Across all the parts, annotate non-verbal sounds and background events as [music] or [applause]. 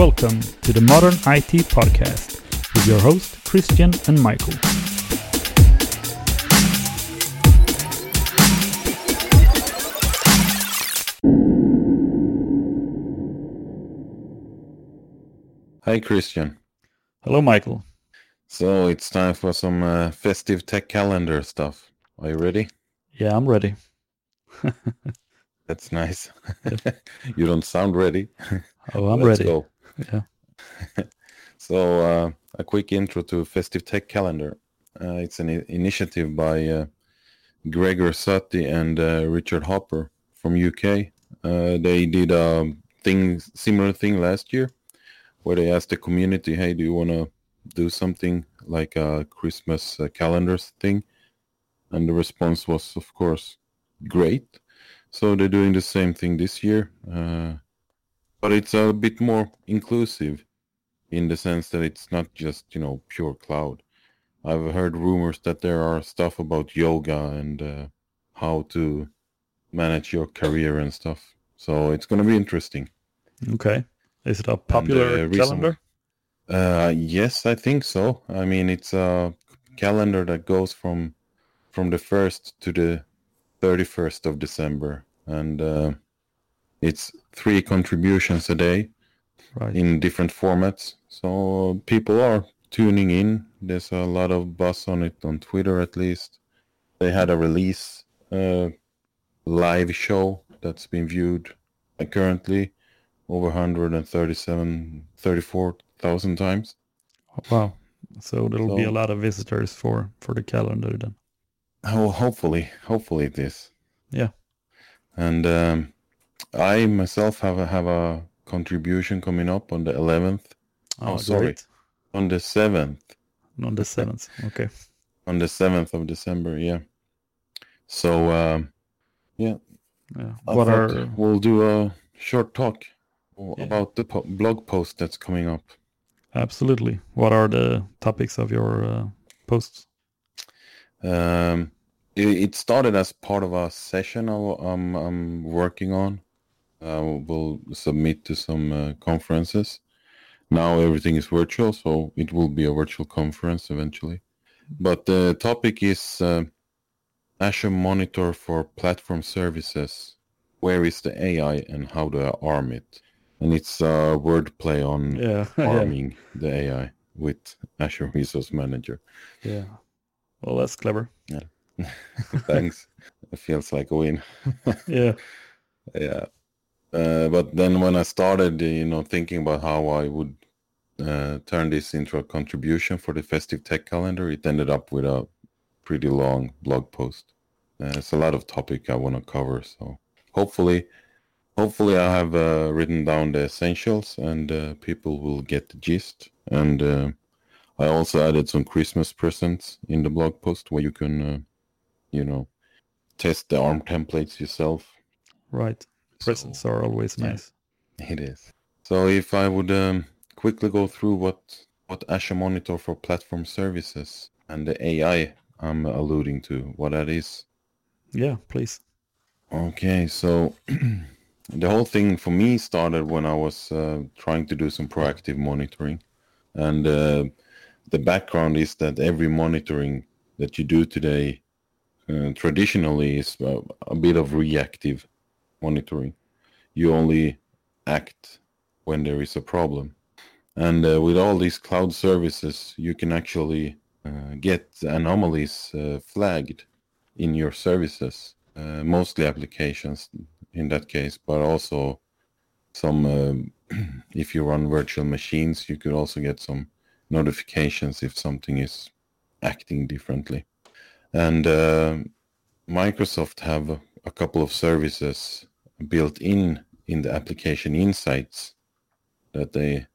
Welcome to the Modern IT Podcast with your host Christian and Michael. Hi, Christian. Hello, Michael. So it's time for some uh, festive tech calendar stuff. Are you ready? Yeah, I'm ready. [laughs] That's nice. [laughs] you don't sound ready. Oh, I'm Let's ready. go. Yeah. [laughs] So uh, a quick intro to festive tech calendar. Uh, it's an initiative by uh, Gregor Suttie and uh, Richard Hooper from UK. Uh, they did a thing similar thing last year, where they asked the community, "Hey, do you want to do something like a Christmas uh, calendars thing?" And the response was, of course, great. So they're doing the same thing this year, but it's a bit more inclusive in the sense that it's not just you know pure cloud. I've heard rumors that there are stuff about yoga and uh, how to manage your career and stuff. So it's going to be interesting. Okay. Is it a popular uh, calendar? Uh, yes, I think so. I mean, it's a calendar that goes from from the first to the thirty first of December, and uh, it's three contributions a day Right. in different formats. So people are tuning in. There's a lot of buzz on it on Twitter, at least. They had a release uh, live show that's been viewed currently over 137, 34,000 times. Wow. So there'll be a lot of visitors for for the calendar then. Oh, hopefully, hopefully it is. Yeah. And um, I myself have a, have a contribution coming up on the 11th, Oh, sorry. great. on the 7th, On the seventh. Okay. on the 7th of December. Yeah. So um, Yeah. I what are we'll do a short talk Yeah. about the po- blog post that's coming up. absolutely? What are the topics of your uh, posts? Um, it, it started as part of a session I- I'm, I'm working on. Uh, we'll submit to some uh, conferences. Now everything is virtual, so it will be a virtual conference eventually. But the topic is uh, Azure Monitor for Platform Services. Where is the AI and how do I arm it? And it's a wordplay on Yeah. [laughs] yeah. arming the AI with Azure Resource Manager. Yeah. Well, that's clever. Yeah. [laughs] Thanks. it feels like a win. [laughs] Yeah. Yeah. Uh, but then when I started, uh, you know, thinking about how I would uh, turn this into a contribution for the festive tech calendar, it ended up with a pretty long blog post. Uh, it's a lot of topic I want to cover, so hopefully, hopefully I have uh, written down the essentials and uh, people will get the gist. And I also added some Christmas presents in the blog post where you can, you know, test the ARM templates yourself. Right. Presents are always yeah. nice. It is. So if I would um, quickly go through what what Azure Monitor for Platform Services and the AI I'm alluding to, what that is. Yeah. Please. Okay, so [clears throat] the whole thing for me started when I was uh, trying to do some proactive monitoring, and uh, the background is that every monitoring that you do today uh, traditionally is uh, a bit of reactive monitoring. You only act when there is a problem, and uh, with all these cloud services, you can actually uh, get anomalies uh, flagged in your services uh, mostly applications in that case, but also some. um [clears throat] if you run virtual machines, you could also get some notifications if something is acting differently. And uh, Microsoft have a, a couple of services built in in the application insights that they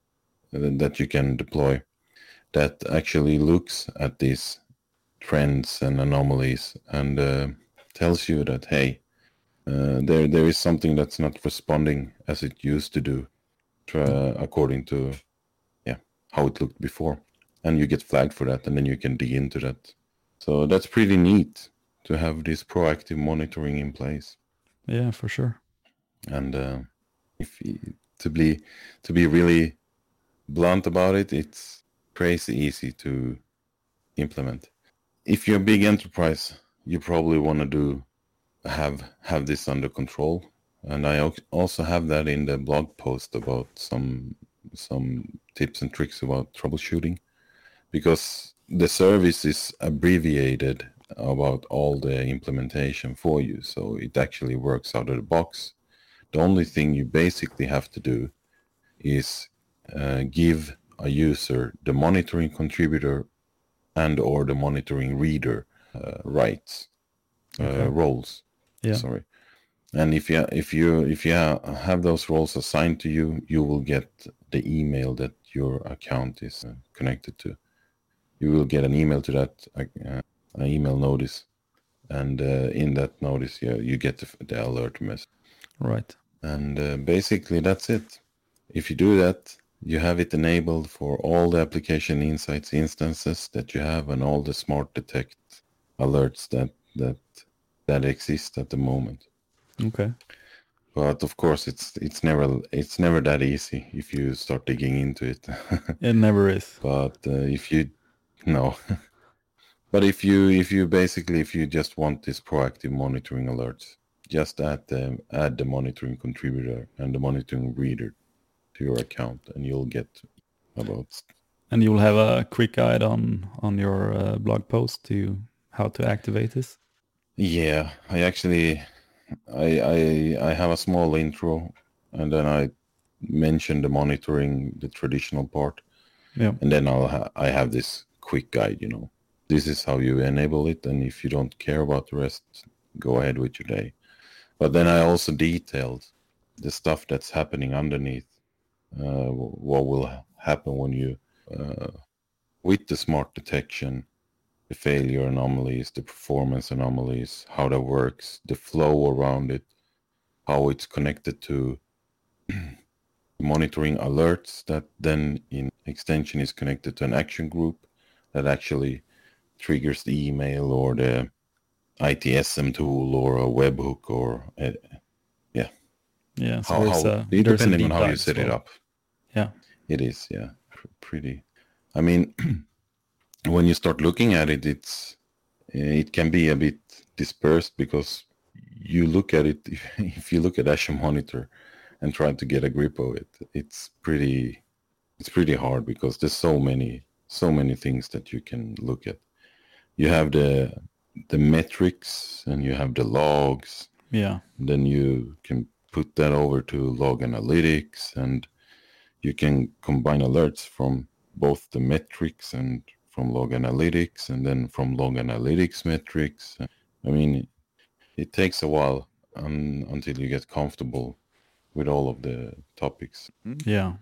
that you can deploy that actually looks at these trends and anomalies and uh, tells you that hey uh, there there is something that's not responding as it used to do uh, according to yeah how it looked before. And you get flagged for that and then you can dig into that. So that's pretty neat to have this proactive monitoring in place. Yeah, for sure. And uh, if to be to be really blunt about it, it's crazy easy to implement. If you're a big enterprise, you probably want to do have have this under control, and I also have that in the blog post about some some tips and tricks about troubleshooting, because the service is abbreviated about all the implementation for you, so it actually works out of the box. The only thing you basically have to do is uh, give a user the monitoring contributor and or the monitoring reader uh, rights uh, okay. roles. Yeah. Sorry. And if you if you if you have those roles assigned to you, you will get the email that your account is uh, connected to. You will get an email to that uh, an email notice, and uh, in that notice, yeah, you get the, the alert message. Right. And uh, basically, that's it. If you do that, you have it enabled for all the application insights instances that you have and all the smart detect alerts that that that exist at the moment. Okay. But of course, it's it's never it's never that easy if you start digging into it. [laughs] it never is. But uh, if you no, [laughs] but if you if you basically if you just want this proactive monitoring alerts, just add the add the monitoring contributor and the monitoring reader to your account, and you'll get about. And you'll have a quick guide on on your uh, blog post to how to activate this. Yeah, I actually, I I I have a small intro, and then I mention the monitoring, the traditional part. Yeah. And then I'll ha- I have this quick guide. You know, this is how you enable it, and if you don't care about the rest, go ahead with your day. But then I also detailed the stuff that's happening underneath uh, what will happen when you, uh, with the smart detection, the failure anomalies, the performance anomalies, how that works, the flow around it, how it's connected to [clears throat] monitoring alerts that then in extension is connected to an action group that actually triggers the email or the ITSM tool or a webhook or uh, yeah. Yeah, so how, how, depending on how you set it up. Yeah. It is, yeah. Pretty. I mean, [clears throat] when you start looking at it, it's it can be a bit dispersed because you look at it. [laughs] If you look at Azure Monitor and try to get a grip of it, it's pretty. It's pretty hard because there's so many so many things that you can look at. You have the the metrics and you have the logs. Yeah. Then you can put that over to log analytics and you can combine alerts from both the metrics and from log analytics and then from log analytics metrics. I mean, it takes a while um, until you get comfortable with all of the topics. Yeah.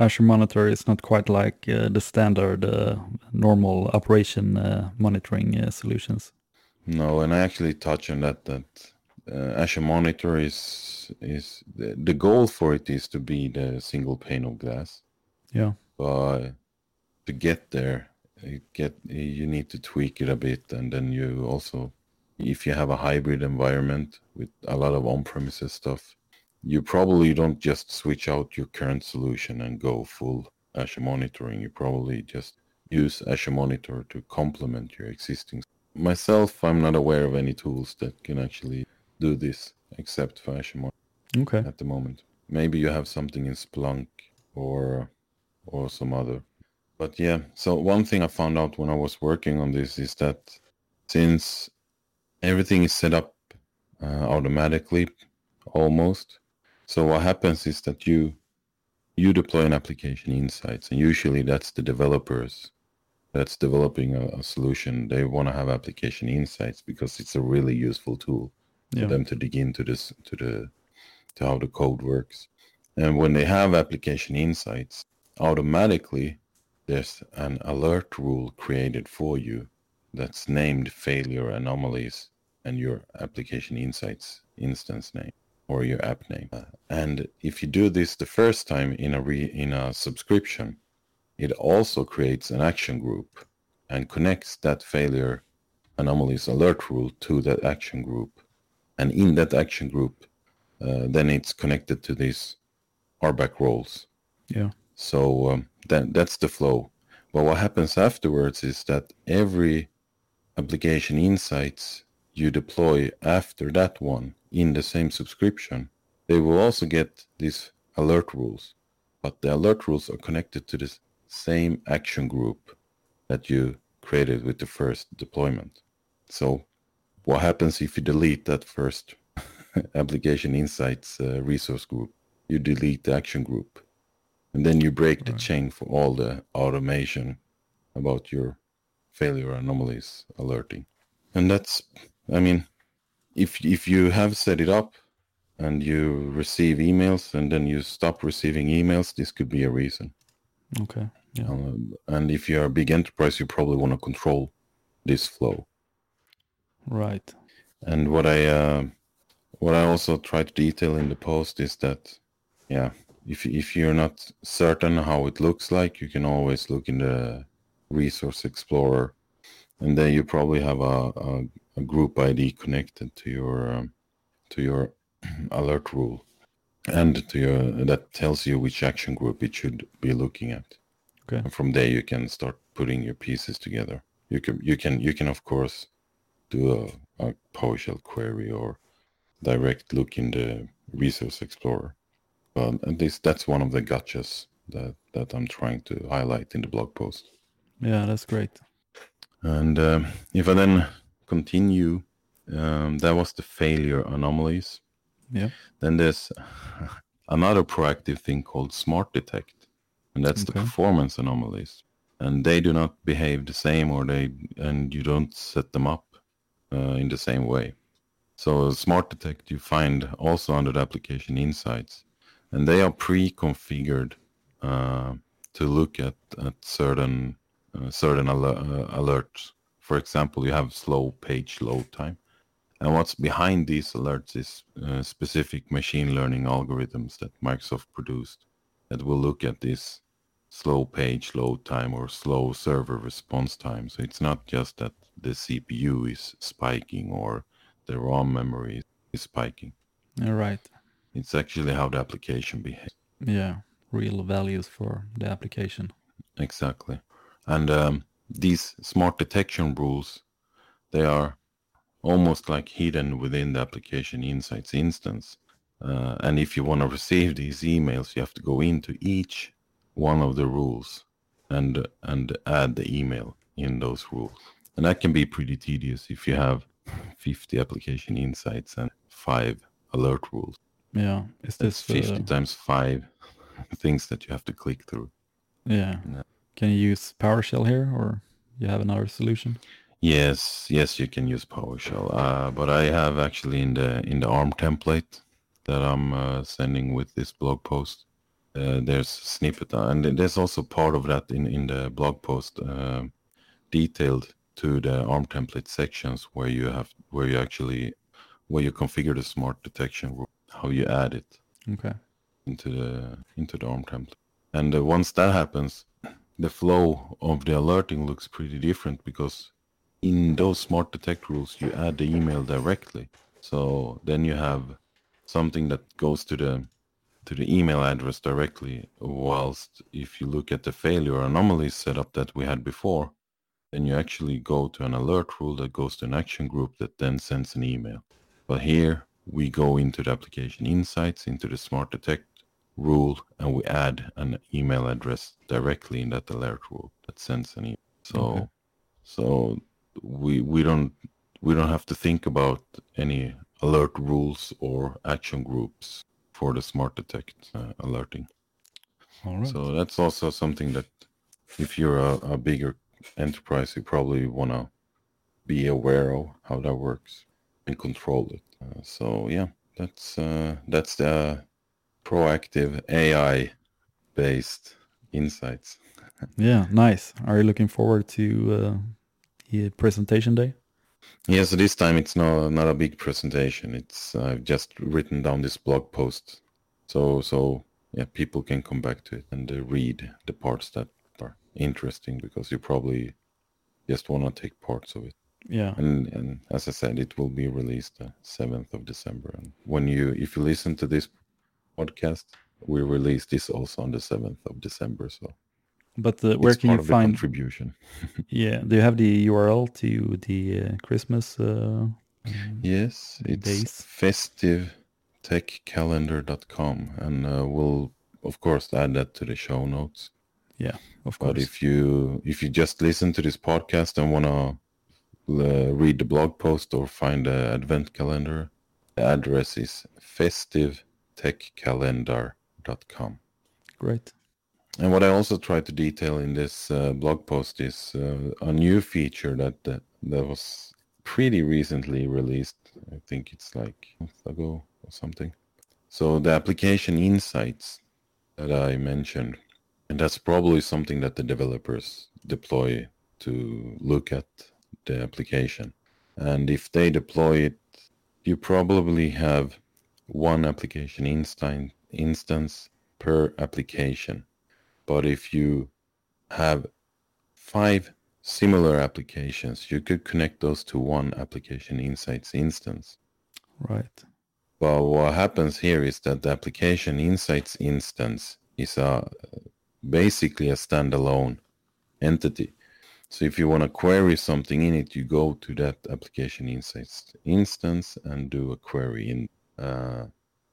Azure Monitor is not quite like uh, the standard uh, normal operation uh, monitoring uh, solutions. No, and I actually touch on that that uh, Azure Monitor is is the, the goal for it is to be the single pane of glass. Yeah. But to get there, get you need to tweak it a bit, and then you also, if you have a hybrid environment with a lot of on-premises stuff, you probably don't just switch out your current solution and go full Azure monitoring. You probably just use Azure Monitor to complement your existing. Myself, I'm not aware of any tools that can actually do this except for Azure okay. at the moment. Maybe you have something in Splunk or or some other. But yeah, so one thing I found out when I was working on this is that since everything is set up uh, automatically almost, so what happens is that you you deploy an application insights and usually that's the developers that's developing a, a solution they want to have application insights because it's a really useful tool yeah. for them to dig into this to the to how the code works. And when they have application insights, automatically there's an alert rule created for you that's named failure anomalies and your application insights instance name or your app name. Uh, and if you do this the first time in a re, in a subscription, it also creates an action group and connects that failure anomalies alert rule to that action group and in that action group, uh, then it's connected to these RBAC roles. Yeah. So um, that that's the flow. But what happens afterwards is that every application insights you deploy after that one in the same subscription, they will also get these alert rules. But the alert rules are connected to this same action group that you created with the first deployment. So what happens if you delete that first [laughs] application insights uh, resource group? You delete the action group and then you break the right. chain for all the automation about your failure anomalies alerting. And that's, I mean, if if you have set it up and you receive emails and then you stop receiving emails, this could be a reason. Okay. Yeah. Um, and if you're a big enterprise, you probably want to control this flow. Right. And what I uh, what I also try to detail in the post is that, yeah, if if you're not certain how it looks like, you can always look in the Resource Explorer, and then you probably have a, a, a group ID connected to your um, to your [clears throat] alert rule, and to your that tells you which action group it should be looking at. Okay. And from there, you can start putting your pieces together. You can you can you can of course do a, a PowerShell query or direct look in the Resource Explorer. But at least that's one of the gotchas that, that I'm trying to highlight in the blog post. Yeah, that's great. And um, if I then continue, um, that was the failure anomalies. Yeah. Then there's [laughs] another proactive thing called Smart Detect, and that's okay. the performance anomalies. And they do not behave the same, or they and you don't set them up uh, in the same way. So Smart Detect you find also under the application insights, and they are pre-configured uh, to look at at certain uh, certain al- uh, alerts. For example, you have slow page load time, and what's behind these alerts is uh, specific machine learning algorithms that Microsoft produced that will look at this slow page load time or slow server response time. So it's not just that the CPU is spiking or the RAM memory is spiking. All right. It's actually how the application behaves. Yeah, real values for the application. Exactly. And um, these smart detection rules, they are almost like hidden within the application insights instance. Uh, and if you want to receive these emails, you have to go into each one of the rules and and add the email in those rules. And that can be pretty tedious if you have 50 application insights and five alert rules. Yeah, is this That's 50 uh, times five [laughs] things that you have to click through? Yeah. yeah. Can you use PowerShell here, or you have another solution? Yes, yes, you can use PowerShell. Uh, but I have actually in the in the ARM template that I'm uh, sending with this blog post. Uh, there's snippet, uh, and there's also part of that in in the blog post uh, detailed to the ARM template sections where you have where you actually where you configure the smart detection how you add it okay into the into the arm template and uh, once that happens the flow of the alerting looks pretty different because in those smart detect rules you add the email directly. So then you have something that goes to the to the email address directly whilst if you look at the failure anomaly setup that we had before then you actually go to an alert rule that goes to an action group that then sends an email. But here we go into the application insights, into the smart detect rule, and we add an email address directly in that alert rule that sends an email. So, okay. so we we don't we don't have to think about any alert rules or action groups for the smart detect uh, alerting. All right. So that's also something that if you're a, a bigger enterprise, you probably want to be aware of how that works and control it. Uh, so yeah, that's uh, that's the proactive AI based insights. yeah, nice. Are you looking forward to uh, presentation day? Yeah, so this time it's not not a big presentation. It's I've just written down this blog post, so so yeah, people can come back to it and uh, read the parts that are interesting because you probably just want to take parts of it. Yeah. And and as I said, it will be released the seventh of December. And when you if you listen to this podcast, we released this also on the 7th of December. So, but uh, where it's can you the find? contribution? [laughs] Yeah, do you have the URL to the uh, Christmas? Uh, Yes, it's Days. festivetechcalendar.com, and uh, we'll of course add that to the show notes. yeah, of course. But if you if you just listen to this podcast and wanna uh, read the blog post or find the advent calendar, the address is festivetechcalendar.com. Great. And what I also try to detail in this uh, blog post is uh, a new feature that, that that was pretty recently released. I think it's like a month ago or something. So the application insights that I mentioned, and that's probably something that the developers deploy to look at the application. And if they deploy it, you probably have one application instan- instance per application. But if you have five similar applications, you could connect those to one application insights instance. Right. But what happens here is that the application insights instance is a basically a standalone entity. So if you want to query something in it, you go to that application insights instance and do a query in. Uh,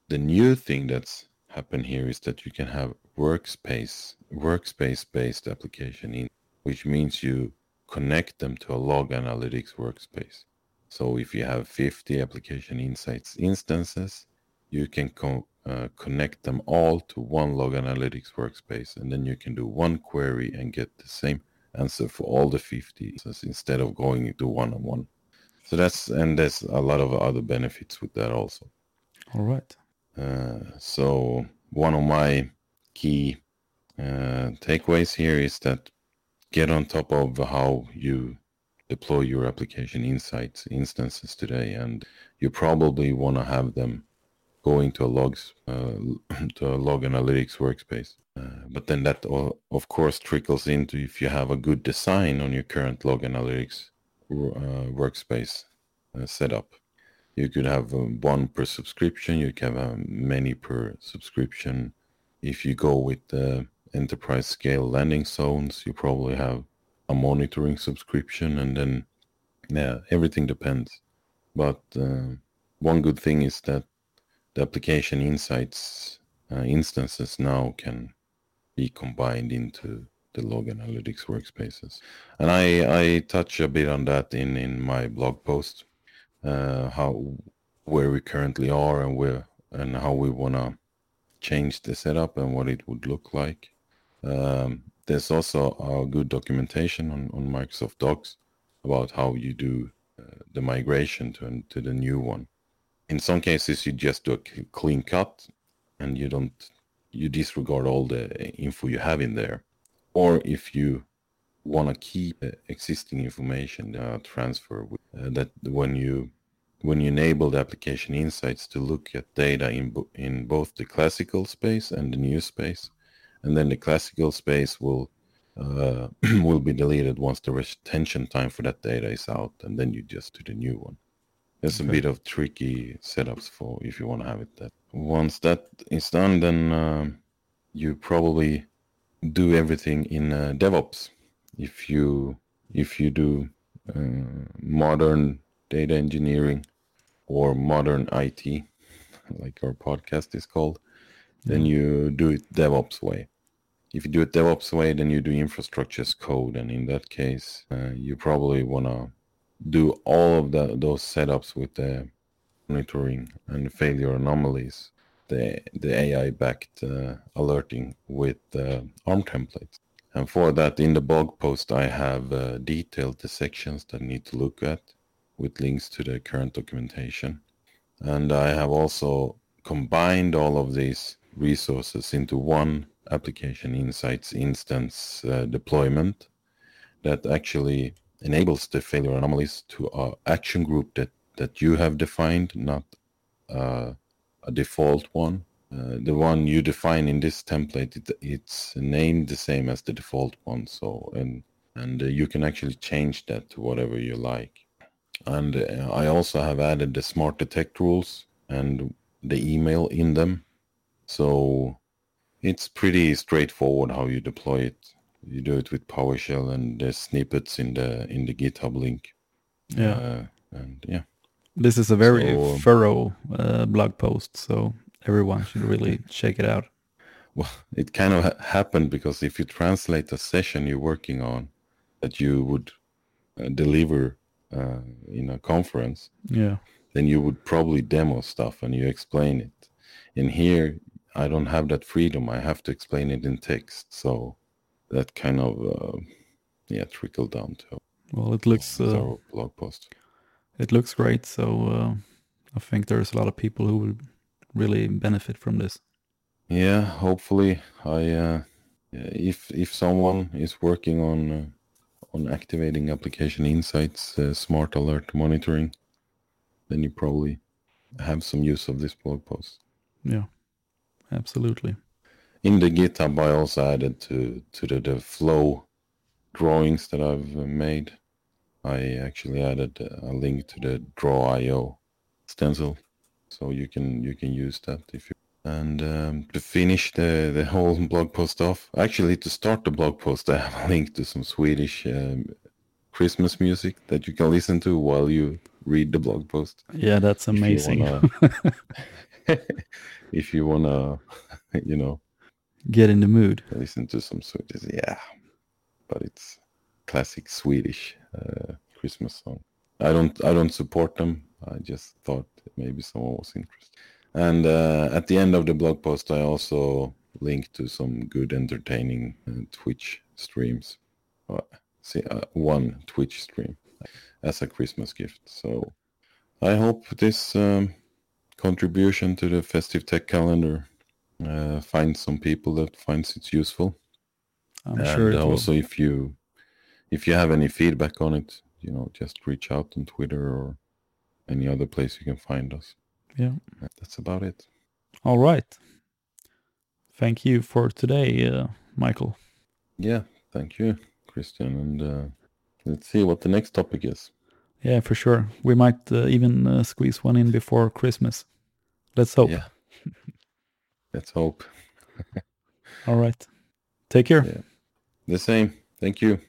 the new thing that's happened here is that you can have workspace workspace based application in which means you connect them to a log analytics workspace. So if you have 50 application insights instances, you can co- uh, connect them all to one log analytics workspace, and then you can do one query and get the same answer for all the 50 so instead of going into one on one. So that's and there's a lot of other benefits with that also. All right. Uh, so one of my key uh, takeaways here is that get on top of how you deploy your application insights instances today, and you probably want to have them going to a logs uh, [clears throat] to a log analytics workspace. Uh, but then that of course trickles into if you have a good design on your current log analytics uh, workspace uh, setup you could have um, one per subscription you can have um, many per subscription. If you go with the enterprise scale landing zones you probably have a monitoring subscription and then yeah everything depends. But uh, one good thing is that the application insights uh, instances now can be combined into the log analytics workspaces. And i i touch a bit on that in in my blog post uh, how where we currently are and where and how we want to change the setup and what it would look like. Um, there's also a good documentation on, on Microsoft Docs about how you do uh, the migration to to the new one. In some cases, you just do a clean cut and you don't you disregard all the info you have in there, or if you want to keep uh, existing information uh, transfer with, uh, that when you when you enable the application insights to look at data in bo- in both the classical space and the new space and then the classical space will uh, [clears throat] will be deleted once the retention time for that data is out and then you just do the new one. There's a bit of tricky setups for if you want to have it that once that is done then um, you probably do everything in uh, devops if you if you do uh, modern data engineering or modern IT, like our podcast is called, then you do it DevOps way. If you do it DevOps way, then you do infrastructure as code, and in that case, uh, you probably want to do all of the, those setups with the monitoring and failure anomalies, the the AI backed uh, alerting with uh, ARM templates. And for that, in the blog post, I have uh, detailed the sections that need to look at with links to the current documentation. And I have also combined all of these resources into one application insights instance uh, deployment that actually enables the failure anomalies to a action group that, that you have defined, not uh, a default one. Uh, the one you define in this template, it, it's named the same as the default one. So, and and uh, you can actually change that to whatever you like. And uh, I also have added the smart detect rules and the email in them. So It's pretty straightforward how you deploy it. You do it with PowerShell and there's snippets in the in the GitHub link. Yeah. Uh, and yeah. This is a very So- thorough uh, blog post, so everyone should really check it out. Well, it kind of ha- happened because if you translate a session you're working on that you would uh, deliver uh, in a conference, Yeah. then you would probably demo stuff and you explain it. In here, I don't have that freedom. I have to explain it in text. So that kind of, uh, yeah, trickled down to Well, it looks uh, our blog post. it looks great. So uh, I think there's a lot of people who will really benefit from this. Yeah, hopefully, I uh, if if someone is working on uh, on activating application insights, uh, smart alert monitoring, then you probably have some use of this blog post. Yeah, absolutely. In the GitHub, I also added to to the, the flow drawings that I've uh, made. I actually added a link to the Draw.io stencil, so you can you can use that if you. And um, to finish the the whole [laughs] blog post off, actually to start the blog post, I have a [laughs] link to some Swedish um, Christmas music that you can listen to while you read the blog post. Yeah, that's If you amazing. wanna- [laughs] if you wanna, you know, Get in the mood. listen to some Swedish. Yeah, but it's classic Swedish uh, Christmas song. I don't I don't support them. I just thought maybe someone was interested. And uh, at the end of the blog post, I also link to some good, entertaining uh, Twitch streams. Uh, see, uh, one Twitch stream as a Christmas gift. So I hope this um, contribution to the festive tech calendar uh, finds some people that finds it useful. I'm and sure it will. also, if you if you have any feedback on it, you know, just reach out on Twitter or any other place you can find us. Yeah. That's about it. All right. Thank you for today, uh, Michael. Yeah, thank you, Christian. And uh, let's see what the next topic is. Yeah, for sure. We might uh, even uh, squeeze one in before Christmas. Let's hope. Yeah. [laughs] Let's hope. [laughs] All right. Take care. Yeah. The same. Thank you.